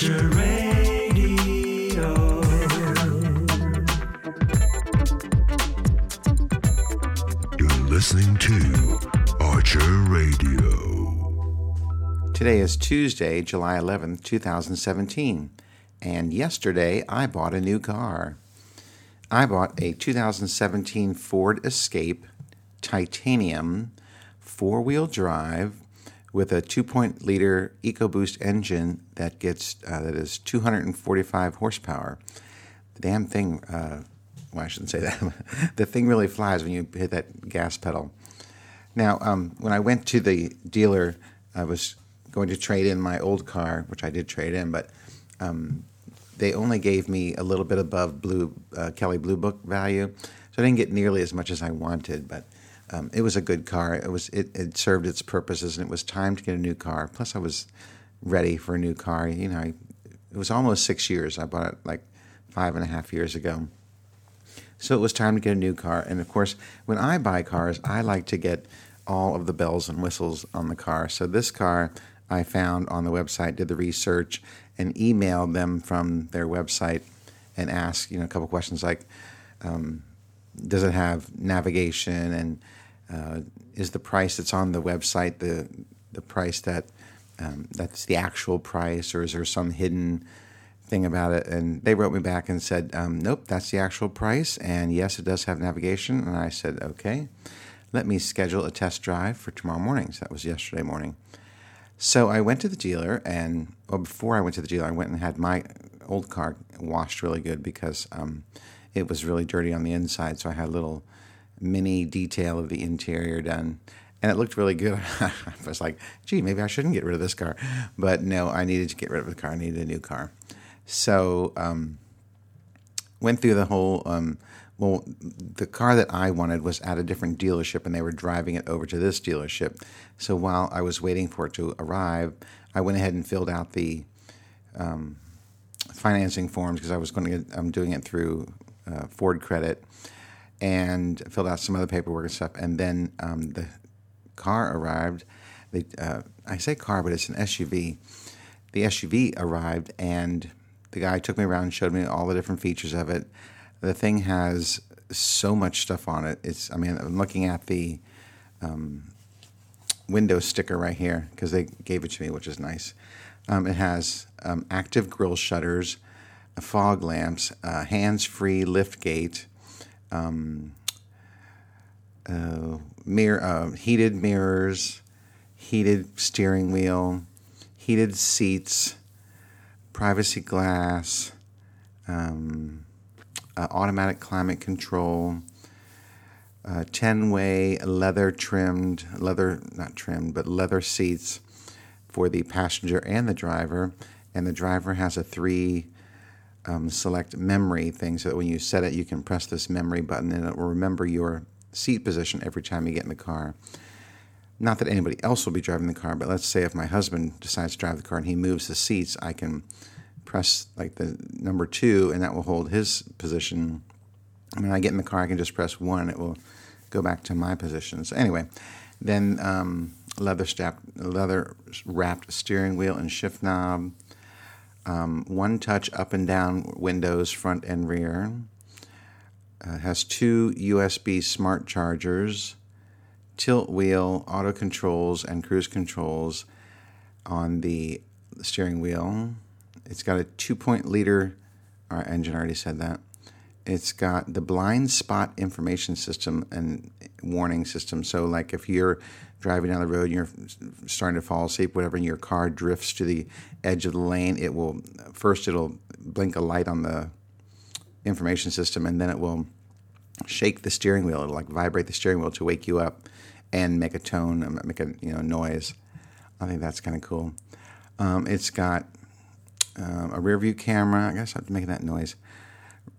Archer Radio. You're listening to Archer Radio. Today is Tuesday, July 11th, 2017, and yesterday I bought a new car. I bought a 2017 Ford Escape Titanium four wheel drive with a 2.0 liter EcoBoost engine that gets uh, that is 245 horsepower. The damn thing, uh, well, I shouldn't say that. the thing really flies when you hit that gas pedal. Now, um, when I went to the dealer, I was going to trade in my old car, which I did trade in, but um, they only gave me a little bit above blue uh, Kelley Blue Book value, so I didn't get nearly as much as I wanted. But um, it was a good car. It was it, it served its purposes, and it was time to get a new car. Plus, I was ready for a new car. You know, I, it was almost six years. I bought it like five and a half years ago. So it was time to get a new car. And of course, when I buy cars, I like to get all of the bells and whistles on the car. So this car I found on the website, did the research, and emailed them from their website and asked, you know, a couple questions like, um, does it have navigation and uh, is the price that's on the website the the price that um, that's the actual price or is there some hidden thing about it? And they wrote me back and said um, nope that's the actual price and yes it does have navigation. And I said okay let me schedule a test drive for tomorrow morning. So that was yesterday morning. So I went to the dealer and well before I went to the dealer I went and had my old car washed really good because um, it was really dirty on the inside so I had a little mini detail of the interior done. And it looked really good. I was like, gee, maybe I shouldn't get rid of this car. But no, I needed to get rid of the car. I needed a new car. So, um, went through the whole. Um, well, the car that I wanted was at a different dealership, and they were driving it over to this dealership. So while I was waiting for it to arrive, I went ahead and filled out the um, financing forms because I was going to. Get, I'm doing it through uh, Ford Credit and filled out some other paperwork and stuff. And then um, the car arrived. They, uh, I say car, but it's an SUV. The SUV arrived, and the guy took me around and showed me all the different features of it. The thing has so much stuff on it. It's, I mean, I'm looking at the um, window sticker right here because they gave it to me, which is nice. Um, it has um, active grill shutters, fog lamps, uh, hands-free lift gate, um, uh, mirror, uh, heated mirrors, heated steering wheel, heated seats, privacy glass, um, uh, automatic climate control, 10 way leather trimmed, leather, not trimmed, but leather seats for the passenger and the driver. And the driver has a three um, select memory thing so that when you set it, you can press this memory button and it will remember your seat position every time you get in the car. Not that anybody else will be driving the car, but let's say if my husband decides to drive the car and he moves the seats, I can press like the number two and that will hold his position. And when I get in the car, I can just press one, it will go back to my position. So, anyway, then um, leather, strap, leather wrapped steering wheel and shift knob um, one touch up and down windows, front and rear. Uh, has two USB smart chargers, tilt wheel, auto controls, and cruise controls on the steering wheel. It's got a two-point liter our engine, already said that. It's got the blind spot information system and warning system. So, like if you're driving down the road and you're starting to fall asleep, whatever, and your car drifts to the edge of the lane, it will first it'll blink a light on the information system, and then it will shake the steering wheel. It'll like vibrate the steering wheel to wake you up and make a tone, make a you know noise. I think that's kind of cool. Um, it's got um, a rear view camera. I guess I'm making that noise.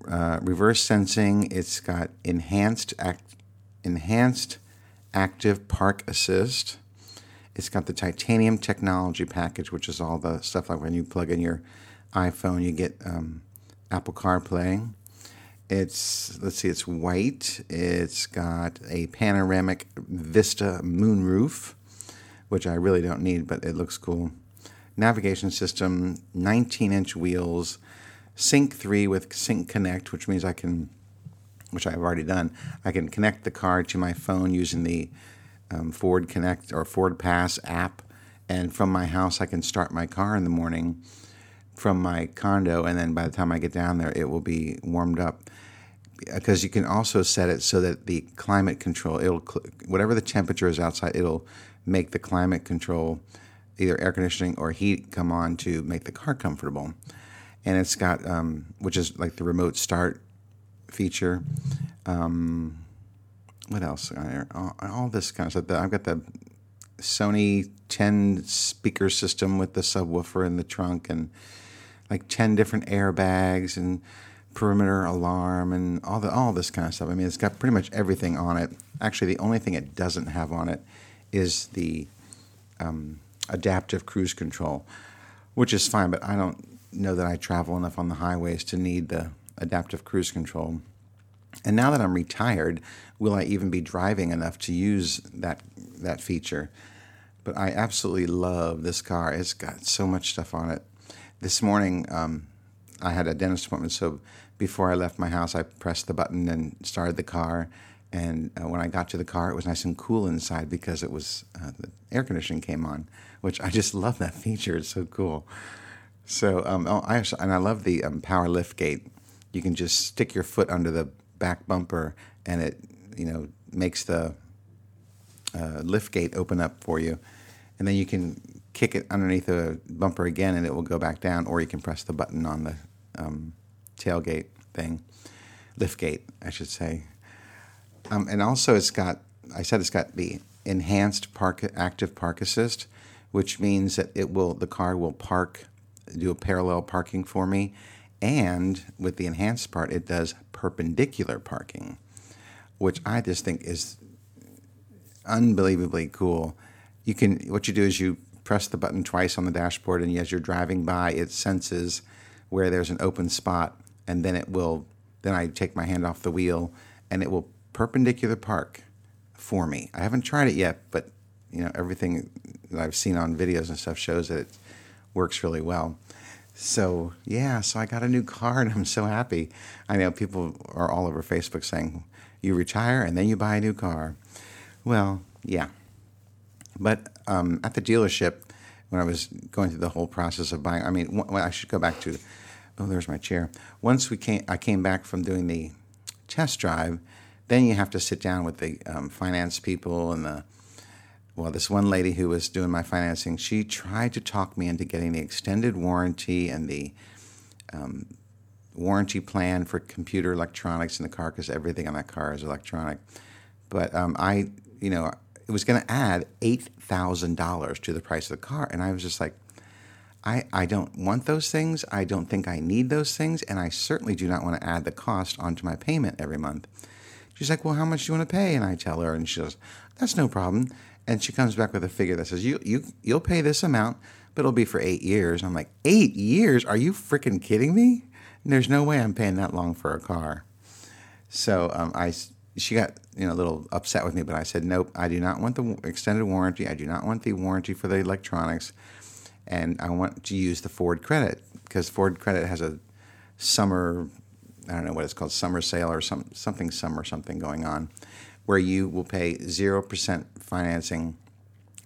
Uh, reverse sensing. It's got enhanced act, enhanced active park assist. It's got the titanium technology package, which is all the stuff like when you plug in your iPhone, you get um, Apple CarPlay. It's let's see, it's white. It's got a panoramic Vista moonroof, which I really don't need, but it looks cool. navigation system, 19 inch wheels, Sync 3 with Sync Connect, which means I can, which I've already done, I can connect the car to my phone using the um, Ford Connect or Ford Pass app. And from my house, I can start my car in the morning from my condo, and then by the time I get down there, it will be warmed up. Because you can also set it so that the climate control, it'll whatever the temperature is outside, it'll make the climate control, either air conditioning or heat, come on to make the car comfortable. And it's got, um, which is like the remote start feature. Um, what else? All, all this kind of stuff. I've got the Sony 10 speaker system with the subwoofer in the trunk and like 10 different airbags and perimeter alarm and all the all this kind of stuff. I mean, it's got pretty much everything on it. Actually, the only thing it doesn't have on it is the um, adaptive cruise control, which is fine, but I don't know that I travel enough on the highways to need the adaptive cruise control. And now that I'm retired, will I even be driving enough to use that that feature? But I absolutely love this car. It's got so much stuff on it. This morning, um, I had a dentist appointment, so before I left my house, I pressed the button and started the car. And uh, when I got to the car, it was nice and cool inside because it was uh, the air conditioning came on, which I just love that feature. It's so cool. So um, oh, I and I love the um, power lift gate. You can just stick your foot under the back bumper, and it you know makes the uh, lift gate open up for you, and then you can kick it underneath the bumper again, and it will go back down. Or you can press the button on the um, tailgate thing, lift gate, I should say. Um, and also, it's got I said it's got the enhanced park active park assist, which means that it will the car will park do a parallel parking for me. And with the enhanced part, it does perpendicular parking, which I just think is unbelievably cool. You can what you do is you press the button twice on the dashboard, and as you're driving by, it senses where there's an open spot, and then it will. Then I take my hand off the wheel, and it will perpendicular park for me. I haven't tried it yet, but you know everything that I've seen on videos and stuff shows that it works really well. So yeah, so I got a new car and I'm so happy. I know people are all over Facebook saying you retire and then you buy a new car. Well, yeah, but um, at the dealership when I was going through the whole process of buying, I mean, I should go back to. Oh, there's my chair. Once we came, I came back from doing the test drive. Then you have to sit down with the um, finance people and the well, this one lady who was doing my financing, she tried to talk me into getting the extended warranty and the um, warranty plan for computer electronics in the car because everything on that car is electronic. But um, I, you know, it was going to add eight thousand dollars to the price of the car, and I was just like, I, I don't want those things. I don't think I need those things, and I certainly do not want to add the cost onto my payment every month. She's like, Well, how much do you want to pay? And I tell her, and she goes, That's no problem and she comes back with a figure that says you you you'll pay this amount, but it'll be for eight years. I'm like, eight years? Are you freaking kidding me? And there's no way I'm paying that long for a car. So um, I she got you know a little upset with me, but I said nope. I do not want the extended warranty. I do not want the warranty for the electronics, and I want to use the Ford credit because Ford credit has a summer I don't know what it's called summer sale or some something summer something going on where you will pay 0% financing,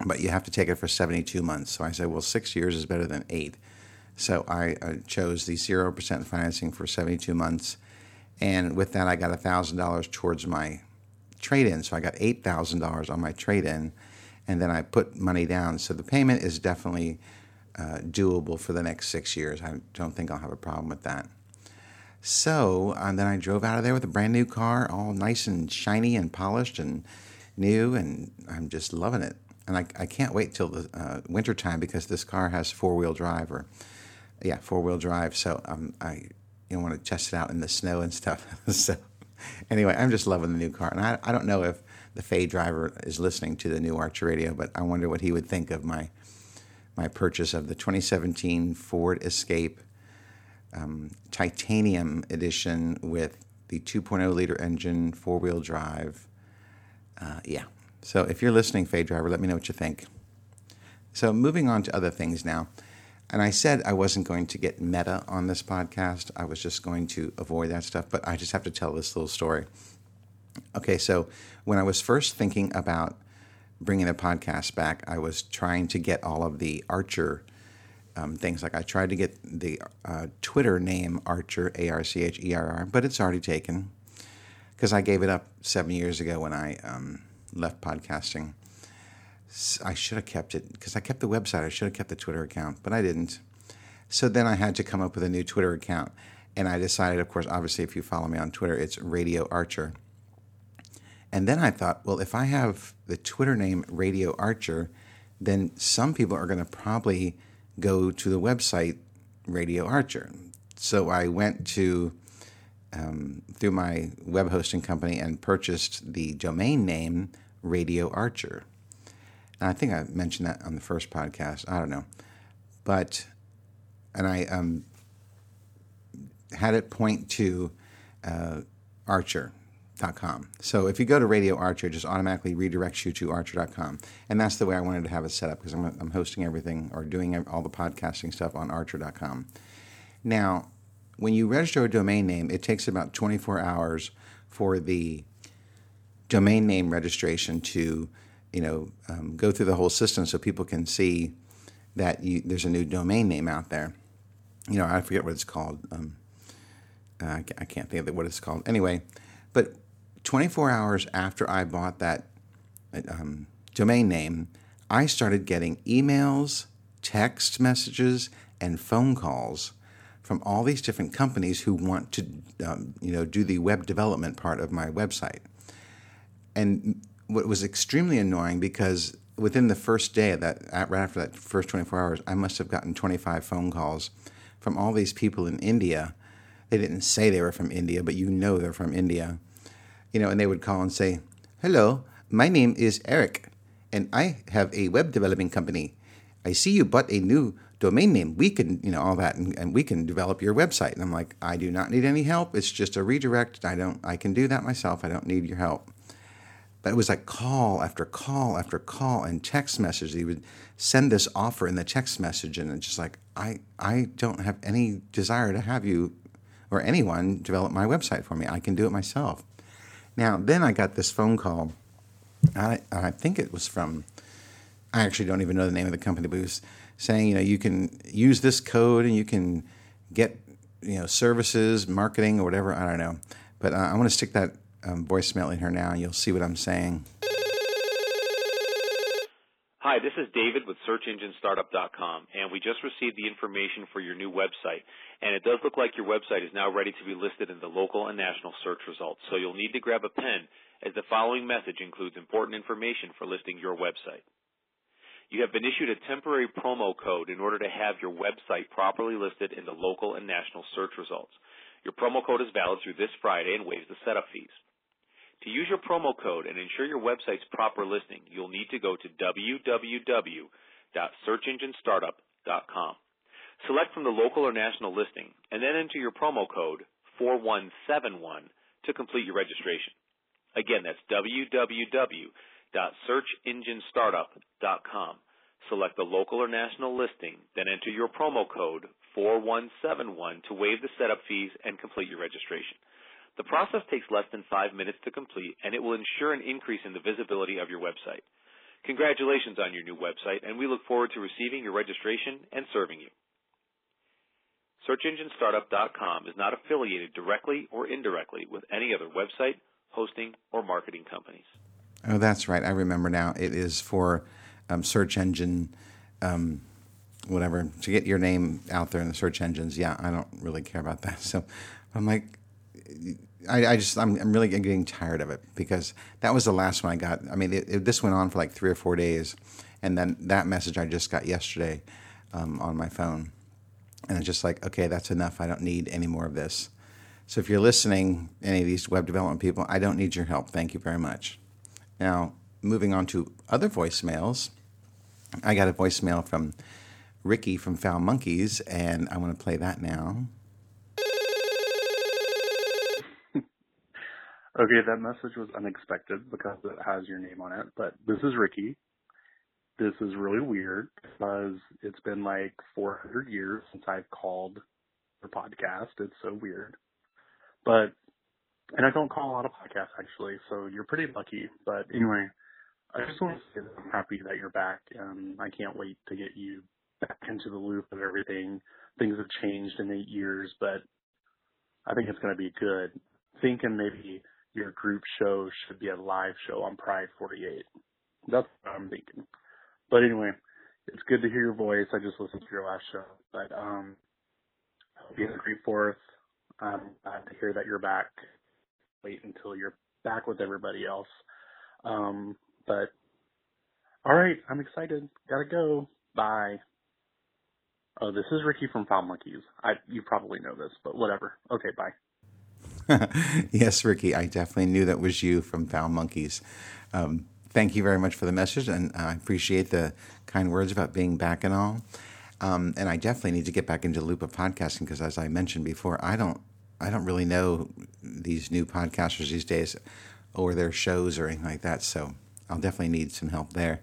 but you have to take it for 72 months. So I said, well, six years is better than eight. So I uh, chose the 0% financing for 72 months. And with that, I got $1,000 towards my trade in. So I got $8,000 on my trade in. And then I put money down. So the payment is definitely uh, doable for the next six years. I don't think I'll have a problem with that. So and then I drove out of there with a brand new car, all nice and shiny and polished and new, and I'm just loving it. And I, I can't wait till the uh, winter time because this car has four wheel drive or yeah four wheel drive. So um, I you know, want to test it out in the snow and stuff. so anyway, I'm just loving the new car, and I, I don't know if the Fay driver is listening to the new Archer Radio, but I wonder what he would think of my my purchase of the 2017 Ford Escape um, titanium edition with the 2.0 liter engine, four wheel drive. Uh, yeah. So if you're listening, Fade Driver, let me know what you think. So moving on to other things now. And I said I wasn't going to get meta on this podcast. I was just going to avoid that stuff, but I just have to tell this little story. Okay, so when I was first thinking about bringing the podcast back, I was trying to get all of the Archer um, things. Like I tried to get the uh, Twitter name Archer, A R C H E R R, but it's already taken because I gave it up seven years ago when I um, left podcasting. I should have kept it because I kept the website. I should have kept the Twitter account, but I didn't. So then I had to come up with a new Twitter account. And I decided, of course, obviously, if you follow me on Twitter, it's Radio Archer. And then I thought, well, if I have the Twitter name Radio Archer, then some people are going to probably go to the website Radio Archer. So I went to um, through my web hosting company and purchased the domain name Radio Archer. And I think I mentioned that on the first podcast. I don't know, but and I um, had it point to uh, Archer.com. So if you go to Radio Archer, it just automatically redirects you to Archer.com, and that's the way I wanted to have it set up because I'm, I'm hosting everything or doing all the podcasting stuff on Archer.com. Now, when you register a domain name, it takes about 24 hours for the domain name registration to, you know, um, go through the whole system so people can see that you, there's a new domain name out there. You know, I forget what it's called. Um, uh, I can't think of what it's called. Anyway, but 24 hours after I bought that um, domain name, I started getting emails, text messages, and phone calls from all these different companies who want to, um, you know, do the web development part of my website. And what was extremely annoying because within the first day that, right after that first 24 hours, I must have gotten 25 phone calls from all these people in India. They didn't say they were from India, but you know they're from India. You know, and they would call and say, "Hello, my name is Eric, and I have a web developing company. I see you bought a new domain name. We can, you know, all that, and, and, we can develop your website. And I'm like, I do not need any help. It's just a redirect. I don't, I can do that myself. I don't need your help. But it was like call after call after call and text message. He would send this offer in the text message, and it's just like, I, I don't have any desire to have you or anyone develop my website for me. I can do it myself. Now, then I got this phone call. I, I think it was from, I actually don't even know the name of the company, but it was saying, you know, you can use this code and you can get, you know, services, marketing, or whatever. I don't know. But uh, I want to stick that um, voicemail in here now, and you'll see what I'm saying. Hi, this is David with SearchEngineStartup.com, and we just received the information for your new website. And it does look like your website is now ready to be listed in the local and national search results. So you'll need to grab a pen, as the following message includes important information for listing your website. You have been issued a temporary promo code in order to have your website properly listed in the local and national search results. Your promo code is valid through this Friday and waives the setup fees. To use your promo code and ensure your website's proper listing, you'll need to go to www.searchenginestartup.com. Select from the local or national listing and then enter your promo code 4171 to complete your registration. Again, that's www.searchenginestartup.com. Select the local or national listing, then enter your promo code 4171 to waive the setup fees and complete your registration. The process takes less than five minutes to complete, and it will ensure an increase in the visibility of your website. Congratulations on your new website, and we look forward to receiving your registration and serving you. SearchEngineStartup.com is not affiliated directly or indirectly with any other website, hosting, or marketing companies. Oh, that's right. I remember now. It is for um, search engine, um, whatever, to get your name out there in the search engines. Yeah, I don't really care about that. So I'm like, I, I just, I'm, I'm, really getting tired of it because that was the last one I got. I mean, it, it, this went on for like three or four days. And then that message I just got yesterday um, on my phone. And it's just like, okay, that's enough. I don't need any more of this. So if you're listening, any of these web development people, I don't need your help. Thank you very much. Now, moving on to other voicemails, I got a voicemail from Ricky from Foul Monkeys, and I want to play that now. okay, that message was unexpected because it has your name on it, but this is Ricky. This is really weird because it's been like 400 years since I've called the podcast. It's so weird. But, and I don't call a lot of podcasts actually, so you're pretty lucky. But anyway, I just want to say that I'm happy that you're back and I can't wait to get you back into the loop of everything. Things have changed in eight years, but I think it's going to be good. Thinking maybe your group show should be a live show on Pride 48. That's what I'm thinking. But anyway, it's good to hear your voice. I just listened to your last show, but um, hope you had a great fourth. I'm glad to hear that you're back. Wait until you're back with everybody else. Um, but all right, I'm excited. Gotta go. Bye. Oh, this is Ricky from Foul Monkeys. I you probably know this, but whatever. Okay, bye. yes, Ricky, I definitely knew that was you from Foul Monkeys. Um, thank you very much for the message, and I appreciate the kind words about being back and all. Um, and I definitely need to get back into the loop of podcasting because, as I mentioned before, I don't, I don't really know these new podcasters these days, or their shows or anything like that. So I'll definitely need some help there.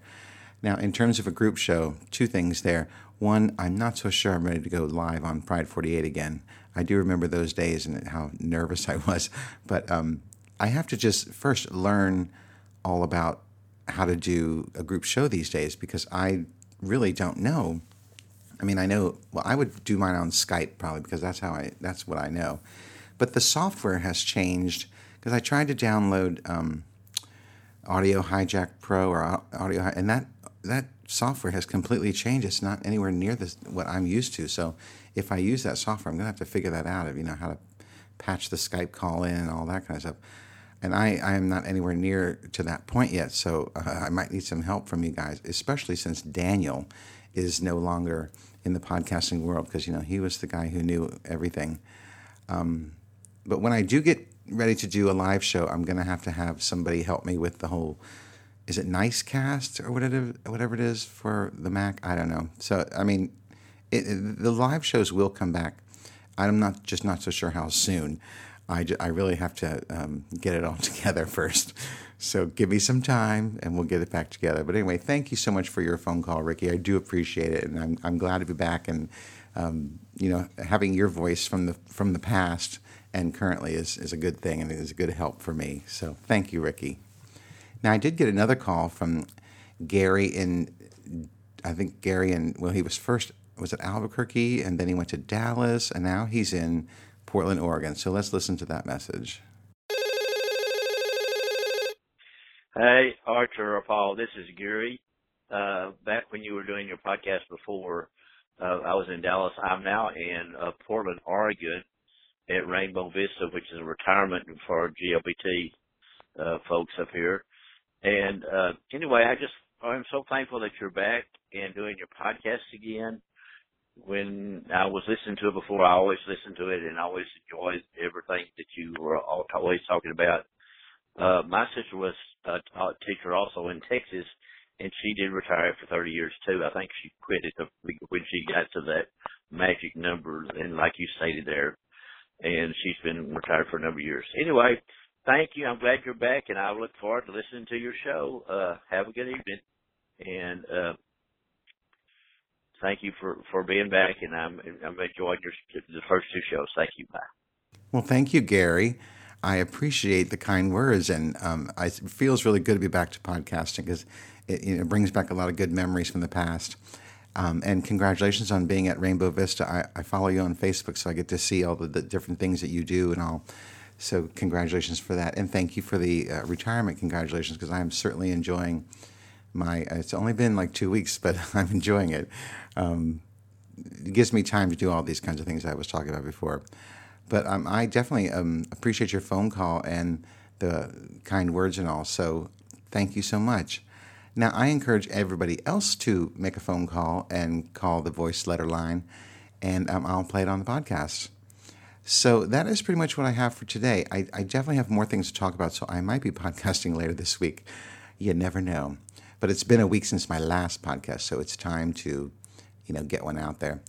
Now, in terms of a group show, two things there. One, I'm not so sure I'm ready to go live on Pride 48 again. I do remember those days and how nervous I was, but um, I have to just first learn all about how to do a group show these days because I really don't know. I mean, I know. Well, I would do mine on Skype probably because that's how I. That's what I know. But the software has changed because I tried to download um, Audio Hijack Pro or Audio, and that that software has completely changed. It's not anywhere near this what I'm used to. So if I use that software, I'm gonna have to figure that out. Of you know how to patch the Skype call in and all that kind of stuff and I, I am not anywhere near to that point yet. So uh, I might need some help from you guys, especially since Daniel is no longer in the podcasting world because you know he was the guy who knew everything. Um, but when I do get ready to do a live show, I'm going to have to have somebody help me with the whole. Is it Nicecast or whatever whatever it is for the Mac? I don't know. So I mean, it, the live shows will come back. I'm not just not so sure how soon. I, I really have to um, get it all together first. So give me some time and we'll get it back together. But anyway, thank you so much for your phone call, Ricky. I do appreciate it, and I'm, I'm glad to be back. And um, you know, having your voice from the from the past and currently is, is a good thing and is a good help for me. So thank you, Ricky. Now I did get another call from Gary in I think Gary in well he was first was at Albuquerque and then he went to Dallas and now he's in Portland, Oregon. So let's listen to that message. Hey, Archer or Paul, this is Gary. Uh, back when you were doing your podcast before, uh, I was in Dallas. I'm now in uh, Portland, Oregon at Rainbow Vista, which is a retirement for GLBT uh, folks up here. And uh, anyway, I just I'm so thankful that you're back and doing your podcast again when I was listening to it before, I always listened to it and I always enjoyed everything that you were always talking about. Uh, my sister was a, teacher also in Texas and she did retire after 30 years too. I think she quit the, when she got to that magic number and like you stated there, and she's been retired for a number of years. Anyway, thank you. I'm glad you're back and I look forward to listening to your show. Uh, have a good evening and, uh, thank you for, for being back, and I'm I'm enjoying your the first two shows. Thank you. Bye. Well, thank you, Gary. I appreciate the kind words, and um, I, it feels really good to be back to podcasting because it, brings back a lot of good memories from the past. Um, and congratulations on being at Rainbow Vista. I, I, follow you on Facebook, so I get to see all the, the, different things that you do and all. So congratulations for that, and thank you for the uh, retirement. Congratulations, because I am certainly enjoying my. It's only been like two weeks, but I'm enjoying it um, it gives me time to do all these kinds of things I was talking about before. But um, I definitely um, appreciate your phone call and the kind words and all. So thank you so much. Now, I encourage everybody else to make a phone call and call the voice letter line, and um, I'll play it on the podcast. So that is pretty much what I have for today. I, I, definitely have more things to talk about, so I might be podcasting later this week. You never know. But it's been a week since my last podcast, so it's time to, you know, get one out there.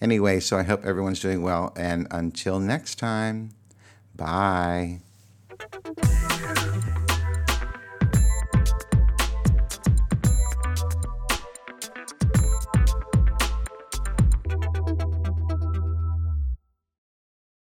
Anyway, so I hope everyone's doing well. And until next time, bye.